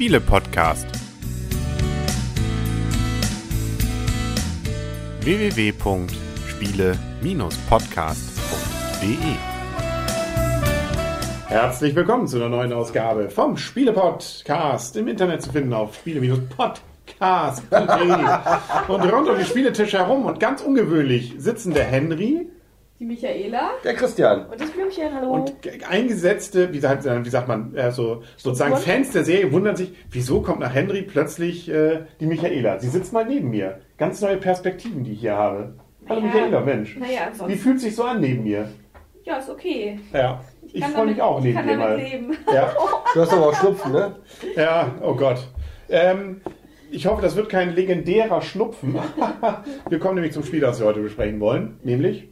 Spiele-Podcast. www.spiele-podcast.de Herzlich willkommen zu einer neuen Ausgabe vom Spiele-Podcast. Im Internet zu finden auf spiele-podcast.de und rund um die Spieletisch herum und ganz ungewöhnlich sitzen der Henry Die Michaela. Der Christian. Und das Blümchen, hallo. Und ge- eingesetzte, wie sagt, wie sagt man, äh, so, sozusagen Strukturen? Fans der Serie wundern sich, wieso kommt nach Henry plötzlich äh, die Michaela? Sie sitzt mal neben mir. Ganz neue Perspektiven, die ich hier habe. Hallo Naja, Michaela, Mensch. naja, ansonsten- Wie fühlt sich so an neben mir? ja, ist okay. Ja, ich, kann freue mich auch ich neben dir mal. leben. Ja, Du hast aber auch Schnupfen, ne? ja, oh Gott. Ähm, ich hoffe, das wird kein legendärer Schnupfen. wir kommen nämlich zum Spiel, das wir heute besprechen wollen, nämlich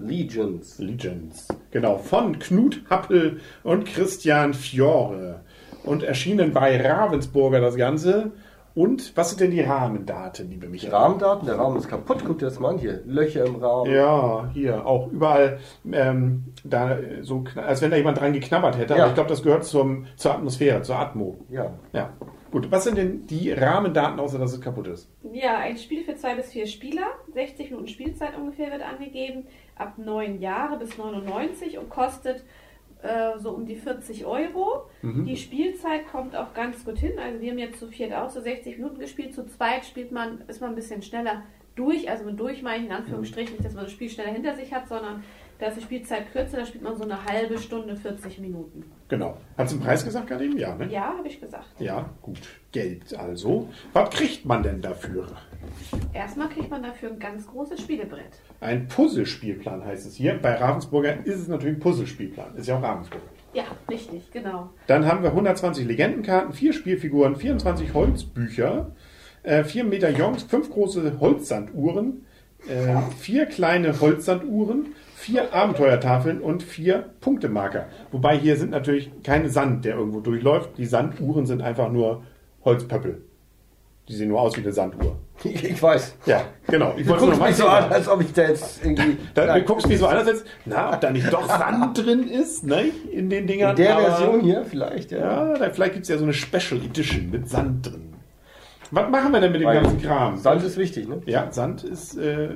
Legions. Legends. Genau, von Knut Happel und Christian Fiore. Und erschienen bei Ravensburger das Ganze. Und was sind denn die Rahmendaten, liebe Die Michael? Rahmendaten, der Rahmen ist kaputt. Guck dir das mal an hier. Löcher im Rahmen. Ja, hier auch überall, ähm, da so, als wenn da jemand dran geknabbert hätte. Aber Ja. ich glaube, das gehört zum, zur Atmosphäre, zur Atmo. Ja. Ja, gut. Was sind denn die Rahmendaten, außer dass es kaputt ist? Ja, ein Spiel für zwei bis vier Spieler. 60 Minuten Spielzeit ungefähr wird angegeben. Ab neun Jahre bis 99 und kostet äh, so um die 40 Euro. Mhm. Die Spielzeit kommt auch ganz gut hin. Also wir haben jetzt zu viert auch so 60 Minuten gespielt. Zu zweit spielt man, ist man ein bisschen schneller durch. Also mit durch meine ich in Anführungsstrichen nicht, dass man das Spiel schneller hinter sich hat, sondern da ist die Spielzeit kürzer. Da spielt man so eine halbe Stunde, 40 Minuten. Genau. Hat den Preis gesagt gerade eben? Ja, ne? Ja, habe ich gesagt. Ja, gut. Geld also. Was kriegt man denn dafür? Erstmal kriegt man dafür ein ganz großes Spielebrett. Ein Puzzlespielplan heißt es hier. Bei Ravensburger ist es natürlich ein Puzzlespielplan. Ist ja auch Ravensburger. Ja, richtig, genau. Dann haben wir 120 Legendenkarten, vier Spielfiguren, 24 Holzbücher, äh, vier Medaillons, fünf große Holzsanduhren, äh, vier kleine Holzsanduhren, vier Abenteuertafeln und vier Punktemarker. Wobei hier sind natürlich keine Sand, der irgendwo durchläuft. Die Sanduhren sind einfach nur Holzpöppel. Die sehen nur aus wie eine Sanduhr. Ich, weiß. Ja, genau. Ich Du wollte guckst mich so an, als ob ich da jetzt irgendwie... Da, Nein. du guckst mich so an, als jetzt, na, ob da nicht doch Sand drin ist, ne, in den Dingern. In der aber- Version hier vielleicht, ja. Ja, da, vielleicht gibt es ja so eine Special Edition mit Sand drin. Was machen wir denn mit dem Weil ganzen Kram? Sand ist wichtig, ne? Ja, Sand ist, äh,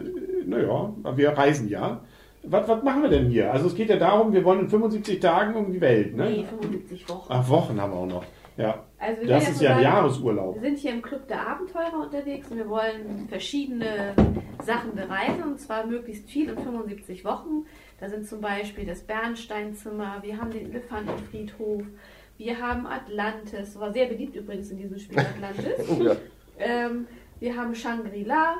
naja, wir reisen ja. Was, was machen wir denn hier? Also es geht ja darum, wir wollen in 75 Tagen um die Welt, ne? Nee, 75 Wochen. Ach, Wochen haben wir auch noch. Ja. Also wir Das ist ja ein Jahresurlaub. Wir sind hier im Club der Abenteurer unterwegs und wir wollen verschiedene Sachen bereisen und zwar möglichst viel in 75 Wochen. Da sind zum Beispiel das Bernsteinzimmer, wir haben den Elefantenfriedhof, wir haben Atlantis, war sehr beliebt übrigens in diesem Spiel Atlantis. Oh, ja. Ähm, wir haben Shangri-La,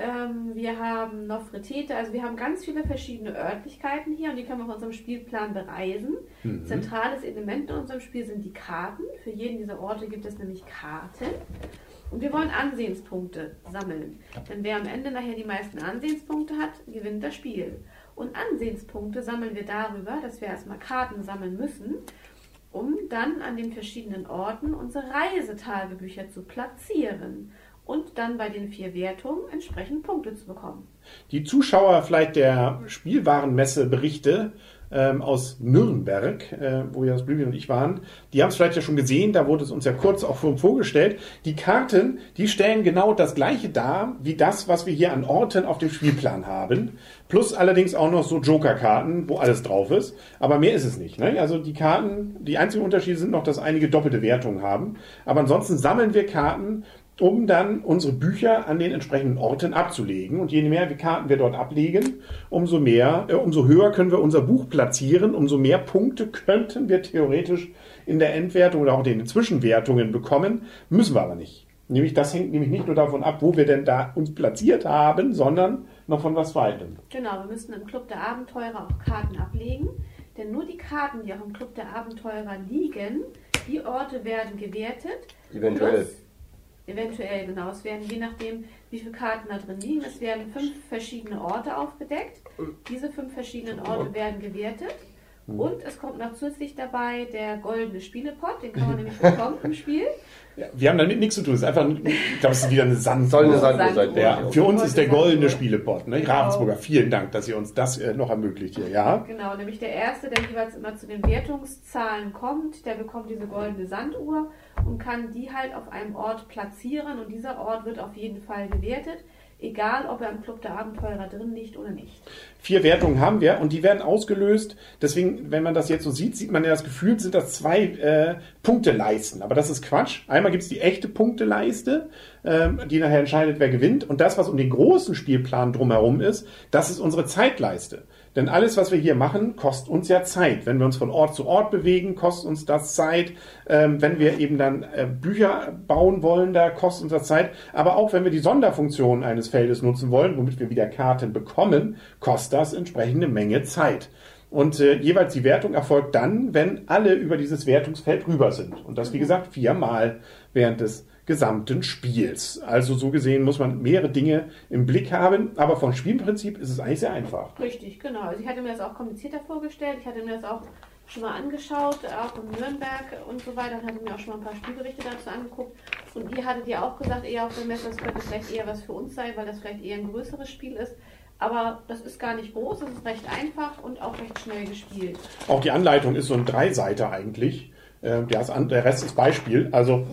ähm, wir haben Nofretete, also wir haben ganz viele verschiedene Örtlichkeiten hier und die können wir auf unserem Spielplan bereisen. Zentrales Element in unserem Spiel sind die Karten. Für jeden dieser Orte gibt es nämlich Karten. Und wir wollen Ansehenspunkte sammeln. Denn wer am Ende nachher die meisten Ansehenspunkte hat, gewinnt das Spiel. Und Ansehenspunkte sammeln wir darüber, dass wir erstmal Karten sammeln müssen, um dann an den verschiedenen Orten unsere Reisetagebücher zu platzieren und dann bei den vier Wertungen entsprechend Punkte zu bekommen. Die Zuschauer vielleicht der Spielwarenmesse Berichte ähm, aus Nürnberg, äh, wo ja das Blümchen und ich waren, die haben es vielleicht ja schon gesehen, da wurde es uns ja kurz auch vorgestellt. Die Karten, die stellen genau das gleiche dar, wie das, was wir hier an Orten auf dem Spielplan haben. Plus allerdings auch noch so Joker-Karten, wo alles drauf ist. Aber mehr ist es nicht. Ne? Also die Karten, die einzigen Unterschiede sind noch, dass einige doppelte Wertungen haben. Aber ansonsten sammeln wir Karten, um dann unsere Bücher an den entsprechenden Orten abzulegen. Und je mehr wir Karten wir dort ablegen, umso mehr, äh, umso höher können wir unser Buch platzieren, umso mehr Punkte könnten wir theoretisch in der Endwertung oder auch in den Zwischenwertungen bekommen, müssen wir aber nicht. Nämlich das hängt nämlich nicht nur davon ab, wo wir denn da uns platziert haben, sondern noch von was weiterem. Genau, wir müssen im Club der Abenteurer auch Karten ablegen, denn nur die Karten, die auch im Club der Abenteurer liegen, die Orte werden gewertet. Eventuell. Plus, eventuell, genau. Es werden je nachdem, wie viele Karten da drin liegen, es werden fünf verschiedene Orte aufgedeckt. Diese fünf verschiedenen Orte werden gewertet Und es kommt noch zusätzlich dabei der goldene Spielepot, den kann man nämlich bekommen im Spiel. Ja, wir haben damit nichts zu tun. Es ist einfach, ich glaube, es ist wieder eine Sand. Soll eine Sanduhr Sanduhr sein. Ja, für uns ist der goldene Sanduhr. Spielepot. Ne? Genau. Ravensburger, vielen Dank, dass ihr uns das äh, noch ermöglicht hier. Ja, Genau, nämlich der Erste, der jeweils immer zu den Wertungszahlen kommt, der bekommt diese goldene Sanduhr und kann die halt auf einem Ort platzieren und dieser Ort wird auf jeden Fall gewertet, egal ob er im Club der Abenteurer drin liegt oder nicht. vier Wertungen haben wir und die werden ausgelöst. Deswegen, wenn man das jetzt so sieht, sieht man ja das Gefühl, sind das zwei äh, Punkteleisten. Aber das ist Quatsch. Einmal gibt es die echte Punkteleiste, ähm, die nachher entscheidet, wer gewinnt. Und das, was um den großen Spielplan drumherum ist, das ist unsere Zeitleiste. Denn alles, was wir hier machen, kostet uns ja Zeit. Wenn wir uns von Ort zu Ort bewegen, kostet uns das Zeit. Ähm, wenn wir eben dann äh, Bücher bauen wollen, da kostet uns das Zeit. Aber auch wenn wir die Sonderfunktion eines Feldes nutzen wollen, womit wir wieder Karten bekommen, kostet das entsprechende Menge Zeit. Und äh, jeweils die Wertung erfolgt dann, wenn alle über dieses Wertungsfeld rüber sind. Und das, wie gesagt, viermal während des gesamten Spiels. Also so gesehen muss man mehrere Dinge im Blick haben, aber vom Spielprinzip ist es eigentlich sehr einfach. Richtig, genau. Also ich hatte mir das auch komplizierter vorgestellt. Ich hatte mir das auch schon mal angeschaut, auch in Nürnberg und so weiter und hatte mir auch schon mal ein paar Spielberichte dazu angeguckt. Und ihr hattet ja auch gesagt, eher auf dem Messer, das könnte vielleicht eher was für uns sein, weil das vielleicht eher ein größeres Spiel ist. Aber das ist gar nicht groß, es ist recht einfach und auch recht schnell gespielt. Auch die Anleitung ist so ein Dreiseiter eigentlich. Äh, an, der Rest ist Beispiel. Also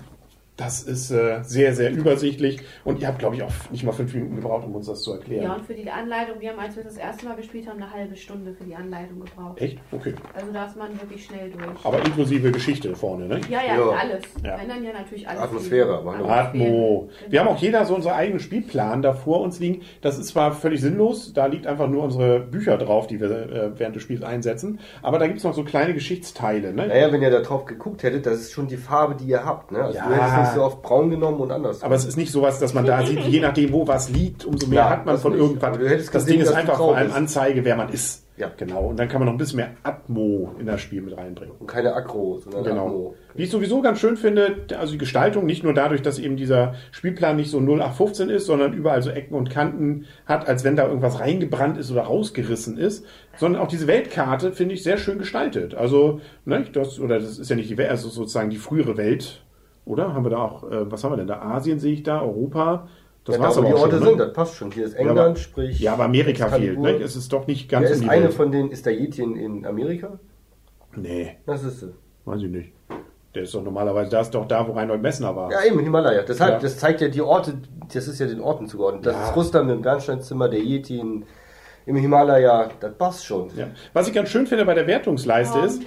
das ist äh, sehr, sehr übersichtlich. Und ihr habt, glaube ich, auch nicht mal fünf Minuten gebraucht, um uns das zu erklären. Ja, und für die Anleitung, wir haben, als wir das erste Mal gespielt haben, eine halbe Stunde für die Anleitung gebraucht. Echt? Okay. Also da ist man wirklich schnell durch. Aber inklusive Geschichte vorne, ne? ja, ja, Ja. alles. Ja. Wenn dann ja natürlich alles. Atmosphäre, aber hallo. Atmo. Genau. Wir haben auch jeder so unseren eigenen Spielplan da vor uns liegen. Das ist zwar völlig sinnlos, da liegt einfach nur unsere Bücher drauf, die wir äh, während des Spiels einsetzen. Aber da gibt es noch so kleine Geschichtsteile. Ne? Naja, wenn ihr da drauf geguckt hättet, das ist schon die Farbe, die ihr habt. Ne? Also Ja. Nicht so oft braun genommen und anders. Aber es ist nicht sowas, dass man da sieht, je nachdem, wo was liegt, umso mehr Ja, hat man von nicht. irgendwas. Aber du hättest Das gesehen, Ding ist einfach vor allem. Anzeige, wer man ist. Ja. Genau. Und dann kann man noch ein bisschen mehr Atmo in das Spiel mit reinbringen. und keine Aggro, sondern Genau. Atmo. Wie ich sowieso ganz schön finde, also die Gestaltung, nicht nur dadurch, dass eben dieser Spielplan nicht so 0815 ist, sondern überall so Ecken und Kanten hat, als wenn da irgendwas reingebrannt ist oder rausgerissen ist, sondern auch diese Weltkarte finde ich sehr schön gestaltet. Also, ne, das, oder das ist ja nicht die Welt, also sozusagen die frühere Welt, oder? Haben wir da auch, äh, was haben wir denn da? Asien sehe ich da, Europa. Das ja, war's da, aber die auch Orte schon, sind, ne? das passt schon. Hier ist Ja, England, aber- sprich. Ja, aber Amerika fehlt, ne? Es ist doch nicht ganz in ist die eine Welt. von denen, ist der Yeti in, in Amerika? Nee, Das ist sie. weiß ich nicht. Der ist doch normalerweise, da ist doch da, wo Reinhold Messner war. Ja, eben, Himalaya. Deshalb, Ja. das zeigt ja die Orte, das ist ja den Orten zugeordnet. Das Ja. ist Rustam im Bernsteinzimmer, der Yeti in, im Himalaya, das passt schon. Ja. Was ich ganz schön finde bei der Wertungsleiste ist,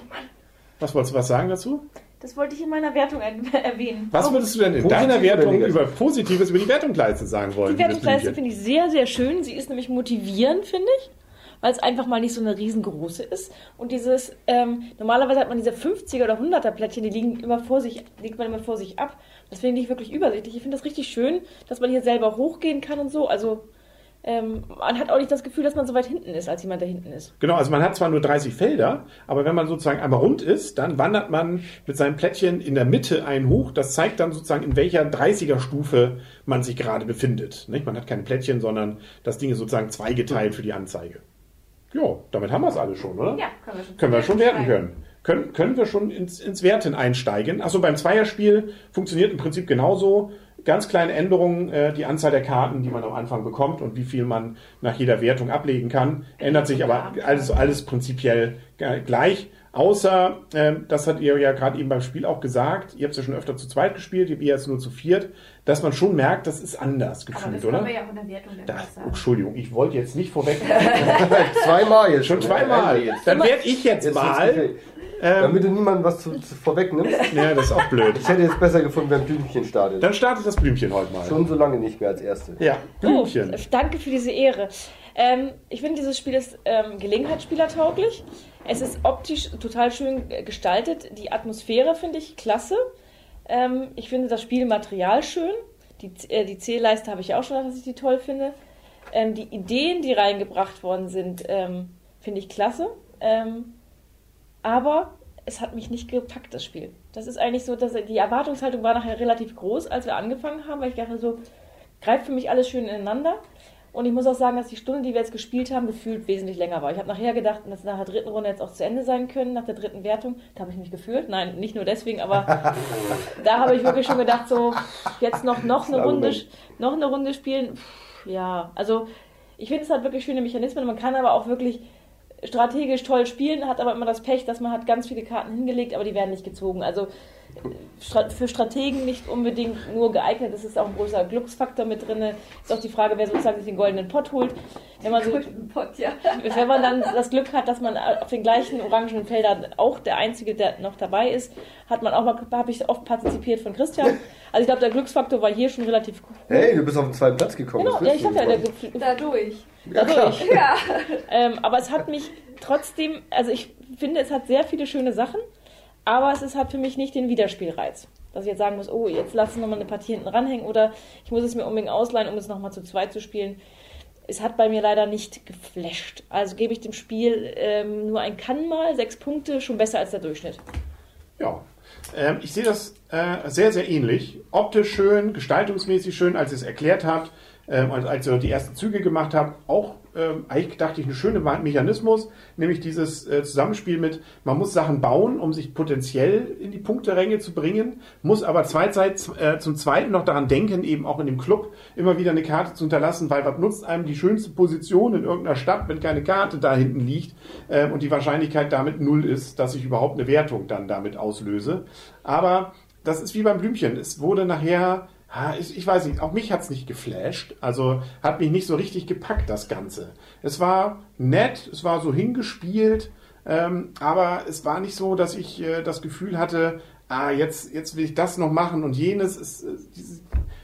was wolltest du was sagen dazu? Das wollte ich in meiner Wertung erwähnen. Was würdest du denn in deiner Wertung über Positives über die Wertungsleiste sagen wollen? Die Blümchen? finde ich sehr, sehr schön. Sie ist nämlich motivierend, finde ich. Weil es einfach mal nicht so eine riesengroße ist. Und dieses, ähm, normalerweise hat man diese 50er oder 100er Plättchen, die liegen immer vor sich, legt man immer vor sich ab. Das finde ich nicht wirklich übersichtlich. Ich finde das richtig schön, dass man hier selber hochgehen kann und so. Also, ähm, man hat auch nicht das Gefühl, dass man so weit hinten ist, als jemand, der hinten ist. Genau, also man hat zwar nur 30 Felder, aber wenn man sozusagen einmal rund ist, dann wandert man mit seinem Plättchen in der Mitte einen hoch. Das zeigt dann sozusagen, in welcher 30er-Stufe man sich gerade befindet. Nicht? Man hat kein Plättchen, sondern das Ding ist sozusagen zweigeteilt für die Anzeige. Ja, damit haben wir es alle schon, oder? Ja, können wir schon. Können wir schon werten können. Können, können wir schon ins, ins Werten einsteigen. Achso, beim Zweierspiel funktioniert im Prinzip genauso. Ganz kleine Änderungen, äh, die Anzahl der Karten, die man am Anfang bekommt und wie viel man nach jeder Wertung ablegen kann, ändert sich aber alles, alles prinzipiell äh, gleich. Außer, ähm, das hat ihr ja gerade eben beim Spiel auch gesagt, ihr habt es ja schon öfter zu zweit gespielt, ihr jetzt nur zu viert, dass man schon merkt, das ist anders Aber gefühlt, das oder? können wir ja auch in der Wertung dann Da, oh. Entschuldigung, ich wollte jetzt nicht vorweg. zweimal jetzt. schon zweimal. Jetzt, Dann werde ich jetzt jetzt mal. Gefällt. Damit du niemandem was zu, zu vorwegnimmst. Ja, das ist auch blöd. Ich hätte jetzt besser gefunden, wenn Blümchen startet. Dann startet das Blümchen heute mal. Schon so lange nicht mehr als erste. Ja, Blümchen. Oh, danke für diese Ehre. Ähm, ich finde, dieses Spiel ist ähm, gelegenheitsspielertauglich. Es ist optisch total schön gestaltet. Die Atmosphäre finde ich klasse. Ähm, ich finde das Spielmaterial schön. Die, äh, die Zählleiste habe ich auch schon gesagt, dass ich die toll finde. Ähm, die Ideen, die reingebracht worden sind, ähm, finde ich klasse. Ähm, aber es hat mich nicht gepackt, das Spiel. Das ist eigentlich so, dass die Erwartungshaltung war nachher relativ groß, als wir angefangen haben, weil ich dachte so, greift für mich alles schön ineinander. Und ich muss auch sagen, dass die Stunde, die wir jetzt gespielt haben, gefühlt wesentlich länger war. Ich habe nachher gedacht, dass nach der dritten Runde jetzt auch zu Ende sein können, nach der dritten Wertung. Da habe ich mich gefühlt. Nein, nicht nur deswegen, aber da habe ich wirklich schon gedacht, so jetzt noch, noch, eine, Runde, noch eine Runde spielen. Pff, ja, also ich finde, es hat wirklich schöne Mechanismen. Man kann aber auch wirklich strategisch toll spielen, hat aber immer das Pech, dass man hat ganz viele Karten hingelegt, aber die werden nicht gezogen. Also für Strategen nicht unbedingt nur geeignet. Es ist auch ein großer Glücksfaktor mit drin. Ist auch die Frage, wer sozusagen sich den goldenen Pott holt. Wenn man, so, Pot, ja. wenn man dann das Glück hat, dass man auf den gleichen orangenen Feldern auch der Einzige, der noch dabei ist, hat man auch mal, habe ich oft partizipiert von Christian. Also ich glaube, der Glücksfaktor war hier schon relativ hoch. Hey, du bist auf den zweiten Platz gekommen. Genau, ja, ich habe ja der, dadurch. Dadurch. Ja. ähm, aber es hat mich trotzdem, also ich finde, es hat sehr viele schöne Sachen. Aber es ist, hat für mich nicht den Wiederspielreiz. Dass ich jetzt sagen muss, oh, jetzt lass noch mal eine Partie hinten ranhängen oder ich muss es mir unbedingt ausleihen, um es nochmal zu zweit zu spielen. Es hat bei mir leider nicht geflasht. Also gebe ich dem Spiel ähm, nur ein Kann mal, sechs Punkte, schon besser als der Durchschnitt. Ja, ähm, ich sehe das äh, sehr, sehr ähnlich. Optisch schön, gestaltungsmäßig schön, als ihr es erklärt habt, ähm, als ihr die ersten Züge gemacht habt, auch ähm, eigentlich dachte ich, eine schöne Mechanismus, nämlich dieses äh, Zusammenspiel mit, man muss Sachen bauen, um sich potenziell in die Punkteränge zu bringen, muss aber äh, zum Zweiten noch daran denken, eben auch in dem Club immer wieder eine Karte zu hinterlassen, weil was nutzt einem die schönste Position in irgendeiner Stadt, wenn keine Karte da hinten liegt äh, und die Wahrscheinlichkeit damit null ist, dass ich überhaupt eine Wertung dann damit auslöse. Aber das ist wie beim Blümchen. Es wurde nachher ich, weiß nicht, auch mich hat es nicht geflasht. Also hat mich nicht so richtig gepackt, das Ganze. Es war nett, es war so hingespielt, ähm, aber es war nicht so, dass ich äh, das Gefühl hatte, ah, jetzt, jetzt will ich das noch machen und jenes. Es, äh,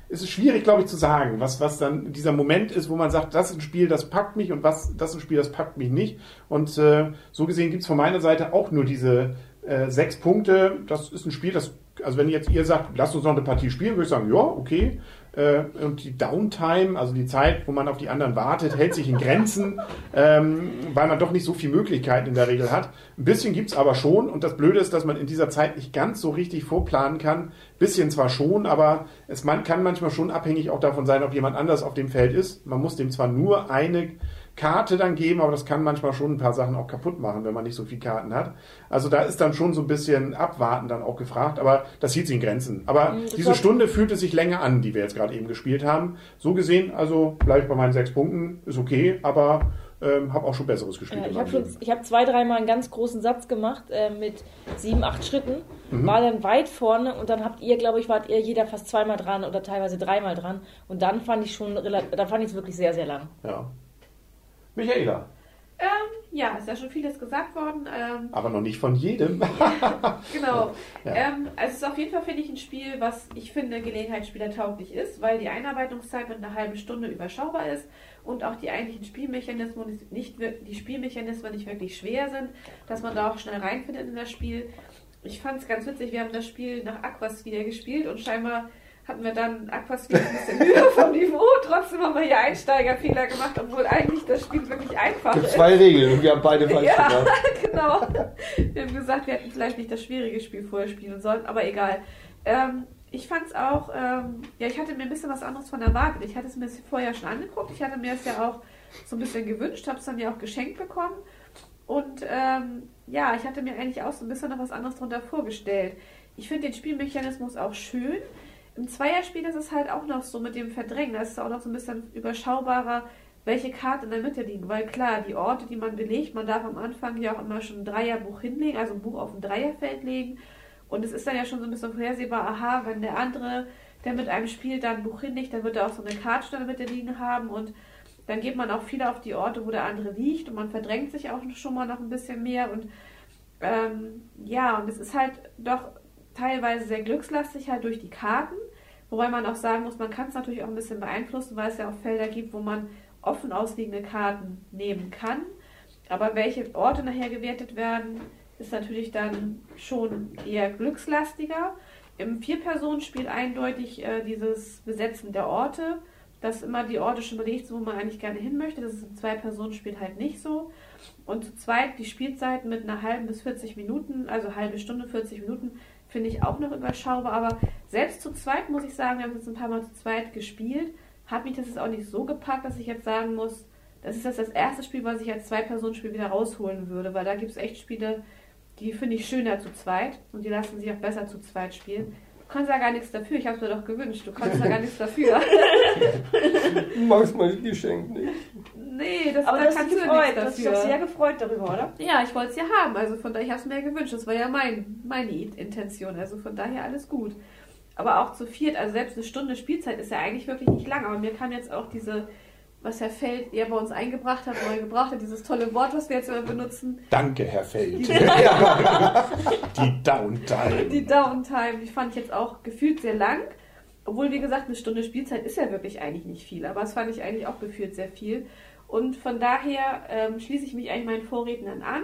es ist schwierig, glaube ich, zu sagen, was, was dann dieser Moment ist, wo man sagt, das ist ein Spiel, das packt mich und was, das ist ein Spiel, das packt mich nicht. Und äh, so gesehen gibt es von meiner Seite auch nur diese äh, sechs Punkte. Das ist ein Spiel, das also wenn jetzt ihr sagt, lasst uns noch eine Partie spielen, würde ich sagen, ja, okay. Äh, und die Downtime, also die Zeit, wo man auf die anderen wartet, hält sich in Grenzen, ähm, weil man doch nicht so viele Möglichkeiten in der Regel hat. Ein bisschen gibt es aber schon und das Blöde ist, dass man in dieser Zeit nicht ganz so richtig vorplanen kann. Bisschen zwar schon, aber es kann manchmal schon abhängig auch davon sein, ob jemand anders auf dem Feld ist. Man muss dem zwar nur eine Karte dann geben, aber das kann manchmal schon ein paar Sachen auch kaputt machen, wenn man nicht so viele Karten hat. Also da ist dann schon so ein bisschen Abwarten dann auch gefragt, aber das hielt sich in Grenzen. Aber mhm, diese Stunde fühlte sich länger an, die wir jetzt gerade eben gespielt haben. So gesehen, also bleibe ich bei meinen sechs Punkten, ist okay, aber ähm, habe auch schon Besseres gespielt. Ja, ich habe hab zwei, dreimal einen ganz großen Satz gemacht äh, mit sieben, acht Schritten, mhm. war dann weit vorne und dann habt ihr, glaube ich, wart ihr jeder fast zweimal dran oder teilweise dreimal dran und dann fand ich schon, da fand ich es wirklich sehr, sehr lang. Ja. Michaela. Ähm, ja, ist ja schon vieles gesagt worden. Ähm, Aber noch nicht von jedem. genau. Ja. Ähm, also es ist auf jeden Fall, finde ich, ein Spiel, was ich finde Gelegenheitsspieler tauglich ist, weil die Einarbeitungszeit mit einer halben Stunde überschaubar ist und auch die eigentlichen Spielmechanismen nicht, die Spielmechanismen nicht wirklich schwer sind, dass man da auch schnell reinfindet in das Spiel. Ich fand es ganz witzig, wir haben das Spiel nach Aquas wieder gespielt und scheinbar hatten wir dann Aquaspeed ein bisschen höher vom Niveau. Trotzdem haben wir hier Einsteigerfehler gemacht, obwohl eigentlich das Spiel wirklich einfach ist. Zwei Regeln und wir haben beide falsch ja, gemacht. genau. Wir haben gesagt, wir hätten vielleicht nicht das schwierige Spiel vorher spielen sollen, aber egal. Ähm, ich fand es auch, ähm, ja, ich hatte mir ein bisschen was anderes von erwartet. Ich hatte es mir vorher schon angeguckt. Ich hatte mir es ja auch so ein bisschen gewünscht, habe es dann ja auch geschenkt bekommen. Und ähm, ja, ich hatte mir eigentlich auch so ein bisschen noch was anderes darunter vorgestellt. Ich finde den Spielmechanismus auch schön. Im Zweierspiel ist es halt auch noch so mit dem Verdrängen, da ist es auch noch so ein bisschen überschaubarer, welche Karten in der Mitte liegen. Weil klar, die Orte, die man belegt, man darf am Anfang ja auch immer schon ein Dreierbuch hinlegen, also ein Buch auf ein Dreierfeld legen. Und es ist dann ja schon so ein bisschen vorhersehbar, aha, wenn der andere, der mit einem spielt, da ein Buch hinlegt, dann wird er auch so eine Karte in der Mitte liegen haben und dann geht man auch viel auf die Orte, wo der andere liegt und man verdrängt sich auch schon mal noch ein bisschen mehr und ähm, ja, und es ist halt doch teilweise sehr glückslastig halt durch die Karten. Wobei man auch sagen muss, man kann es natürlich auch ein bisschen beeinflussen, weil es ja auch Felder gibt, wo man offen ausliegende Karten nehmen kann. Aber welche Orte nachher gewertet werden, ist natürlich dann schon eher glückslastiger. Im Vier-Personen-Spiel eindeutig äh, dieses Besetzen der Orte, dass immer die Orte schon belegt sind, wo man eigentlich gerne hin möchte. Das ist im Zwei-Personen-Spiel halt nicht so. Und zu zweit die Spielzeiten mit einer halben bis 40 Minuten, also halbe Stunde, 40 Minuten, finde ich auch noch überschaubar. Aber selbst zu zweit muss ich sagen, wir haben jetzt ein paar Mal zu zweit gespielt, hat mich das jetzt auch nicht so gepackt, dass ich jetzt sagen muss, das ist jetzt das erste Spiel, was ich als Zwei-Personen-Spiel wieder rausholen würde, weil da gibt es echt Spiele, die finde ich schöner zu zweit und die lassen sich auch besser zu zweit spielen. Du kannst ja gar nichts dafür, ich habe es mir doch gewünscht, du kannst ja gar nichts dafür. Du magst mein Geschenk nicht. Nee, das, Aber da du hast kannst du gefreut. nichts Du hast dich dafür. doch sehr gefreut darüber, oder? Ja, ich wollte es ja haben, also von daher, ich habe es mir ja gewünscht. Das war ja mein, meine Intention, also von daher alles gut. Aber auch zu viert, also selbst eine Stunde Spielzeit ist ja eigentlich wirklich nicht lang, aber mir kam jetzt auch diese, was Herr Feld ja bei uns eingebracht hat, neu gebracht hat, dieses tolle Wort, was wir jetzt immer benutzen, Danke, Herr Feld. Die Downtime. die Downtime, die fand ich jetzt auch gefühlt sehr lang. Obwohl, wie gesagt, eine Stunde Spielzeit ist ja wirklich eigentlich nicht viel, aber das fand ich eigentlich auch gefühlt sehr viel. Und von daher ähm, schließe ich mich eigentlich meinen Vorrednern an.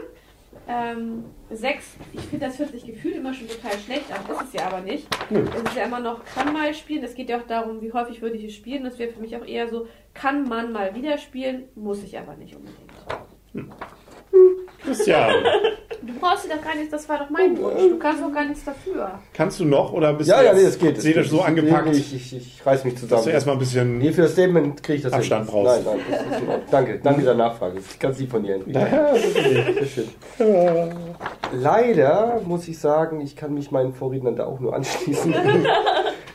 Ähm, sechs, ich finde, das hört sich gefühlt immer schon total schlecht an, ist es ja aber nicht. Nö. Es ist ja immer noch, kann mal spielen. Es geht ja auch darum, wie häufig würde ich es spielen. Das wäre für mich auch eher so, kann man mal wieder spielen, muss ich aber nicht unbedingt. Christian, Du brauchst dir doch gar nichts, das war doch mein Wunsch. Du kannst doch gar nichts dafür. kannst du noch oder bist Ja, du ja, nee, das geht. das seelisch geht. so angepackt, Nee, Ich, ich, ich reiß mich dass zusammen. du erstmal ein bisschen... Nee, für das Statement kriege ich das Abstand hin. brauchst. Nein, nein, das ist Ordnung. Danke, danke der Nachfrage. Ich kann sie von dir. Ja. Sehr schön. Leider muss ich sagen, ich kann mich meinen Vorrednern da auch nur anschließen.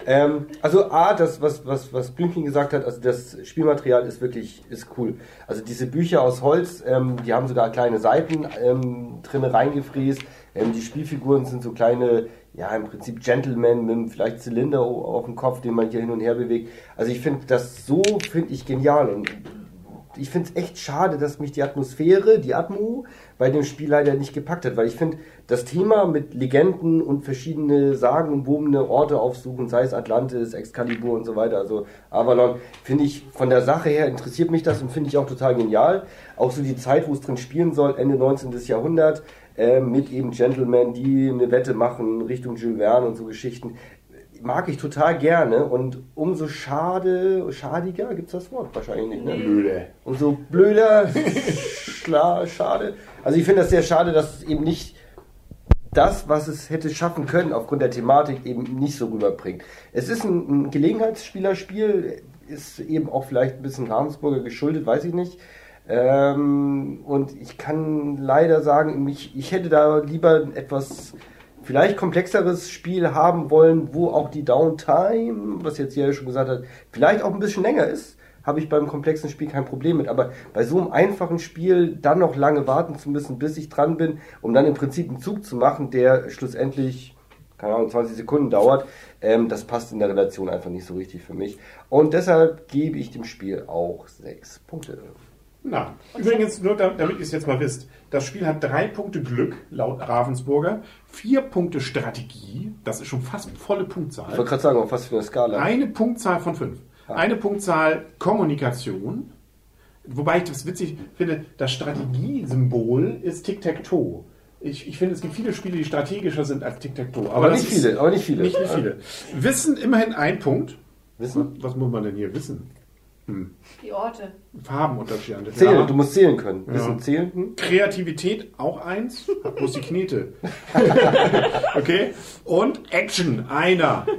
ähm, also A, das, was, was, was Blümchen gesagt hat, also das Spielmaterial ist wirklich ist cool. Also diese Bücher aus Holz, ähm, die haben sogar kleine Seiten ähm, drin reingefräst. Ähm, die Spielfiguren sind so kleine, ja im Prinzip Gentlemen mit vielleicht Zylinder auf dem Kopf, den man hier hin und her bewegt. Also ich finde das so, finde ich genial und ich finde es echt schade, dass mich die Atmosphäre, die Atmo, bei dem Spiel leider nicht gepackt hat, weil ich finde, das Thema mit Legenden und verschiedene sagenumwobene Orte aufsuchen, sei es Atlantis, Excalibur und so weiter, also Avalon, finde ich von der Sache her interessiert mich das und finde ich auch total genial. Auch so die Zeit, wo es drin spielen soll, Ende 19. Jahrhundert, äh, mit eben Gentlemen, die eine Wette machen Richtung Jules Verne und so Geschichten mag ich total gerne und umso schade, schadiger, gibt's das Wort wahrscheinlich nicht, ne? Blöde. Umso blöder, schla, schade. Also ich finde das sehr schade, dass es eben nicht das, was es hätte schaffen können, aufgrund der Thematik eben nicht so rüberbringt. Es ist ein, ein Gelegenheitsspielerspiel, ist eben auch vielleicht ein bisschen Ravensburger geschuldet, weiß ich nicht. Ähm, und ich kann leider sagen, mich, ich hätte da lieber etwas vielleicht komplexeres Spiel haben wollen, wo auch die Downtime, was jetzt hier schon gesagt hat, vielleicht auch ein bisschen länger ist. Habe ich beim komplexen Spiel kein Problem mit. Aber bei so einem einfachen Spiel dann noch lange warten zu müssen, bis ich dran bin, um dann im Prinzip einen Zug zu machen, der schlussendlich, keine Ahnung, 20 Sekunden dauert, ähm, das passt in der Relation einfach nicht so richtig für mich. Und deshalb gebe ich dem Spiel auch sechs Punkte. Na, übrigens, nur da- damit ihr es jetzt mal wisst, das Spiel hat drei Punkte Glück, laut Ravensburger, vier Punkte Strategie, das ist schon fast volle Ich Punktzahl, wollte gerade sagen, was für eine Skala. eine Punktzahl von fünf, eine Punktzahl Kommunikation, wobei ich das witzig finde, das Strategiesymbol ist Tic-Tac-Toe. Ich, ich finde, es gibt viele Spiele, die strategischer sind als Tic-Tac-Toe. aber das nicht viele, aber nicht viele. Nicht viele. Wissen immerhin ein Punkt. Wissen? Was muss man denn hier wissen? Die Orte. Farbenunterschiede. Zählen, Ja. du musst zählen können. Ja. Wissen zählen? Hm? Kreativität auch eins, hab bloß die Knete. okay? Und Action, einer.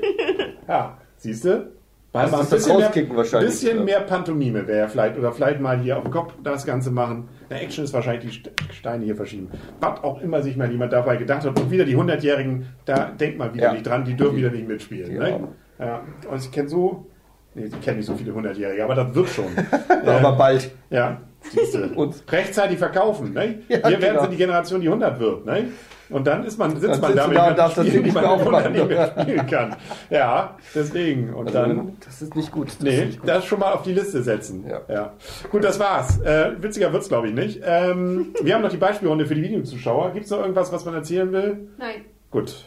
Ja, siehst du? Ist das Rauskicken wahrscheinlich, bisschen mehr Pantomime wäre vielleicht. Oder vielleicht mal hier auf dem Kopf das Ganze machen. Na, Action ist wahrscheinlich die St- Steine hier verschieben. Was auch immer sich mal jemand dabei gedacht hat. Und wieder die 100-Jährigen, da denkt mal wieder Ja. nicht dran, die dürfen wieder nicht mitspielen. Ne? Ja. Und ich kenne so, nee, ich kenne nicht so viele 100-Jährige, aber das wird schon. Aber bald. Ja. Und- rechtzeitig verkaufen. Ne? Ja, Wir werden genau. sie die Generation, die 100 wird. Ne? Und dann ist man, sitzt Dann man sitzt da du mit da und ganzen darfst das man nicht mehr 100 nicht mehr aufmachen. spielen kann. Ja, deswegen. Und Also, dann... das ist nicht gut. Das ist Nee, nicht gut. das schon mal auf die Liste setzen. Ja. Gut, das war's. Äh, witziger wird's, glaube ich, nicht. Ähm, wir haben noch die Beispielrunde für die Videozuschauer. Gibt's noch irgendwas, was man erzählen will? Nein. Gut.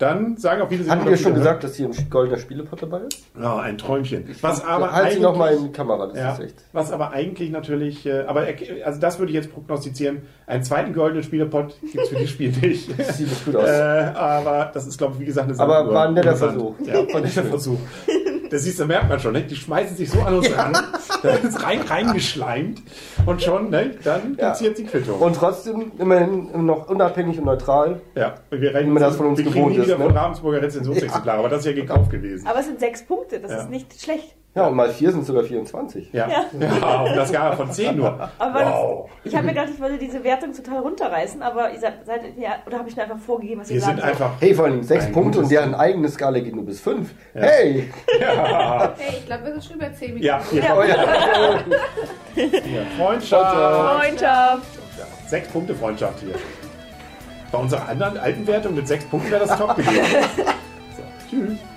Dann sagen auf Wiedersehen. Hatten wir schon Wiederhören. gesagt, dass hier ein goldener Spielepot dabei ist? Ja, ein Träumchen. Was aber halt sie noch mal in die Kamera, das Ja, ist echt. was aber eigentlich natürlich, äh, aber er- also das würde ich jetzt prognostizieren, einen zweiten goldenen Spielerpot gibt es für dieses Spiel nicht. Das sieht nicht gut aus. äh, aber das ist, glaube ich, wie gesagt, eine Aber Sanduhr war ein netter. Versuch. Ja, war ein netter Versuch. Das siehst du, merkt man schon, ne? die schmeißen sich so an uns ran, da ist rein, reingeschleimt und schon, ne? dann Ja. jetzt die Quittung. Und trotzdem immerhin noch unabhängig und neutral. ja, wir rechnen das von uns wir gewohnt nie wieder ist, ne? von Ravensburger Rezensionsexemplare, aber das ist ja gekauft gewesen. Aber es sind sechs Punkte, das Ja. ist nicht schlecht. Ja, und mal 4 sind sogar 24. Ja, ja. auf der Skala von 10 nur. Aber wow. das, ich habe mir gedacht, ich wollte diese Wertung total runterreißen, aber ihr seid, seid ja, oder habe ich mir einfach vorgegeben, was Wir ihr sind sagen sollt? einfach. Hey, vor allem 6 Ein Punkte und deren eigene Skala geht nur bis 5. Hey! Ja, Hey, ich glaube, wir sind schon über 10 Minuten. ja, ja. Oh, ja. ja. Freundschaft. Freundschaft. Sechs Punkte Freundschaft hier. Bei unserer anderen alten Wertung mit sechs Punkten wäre das top gewesen.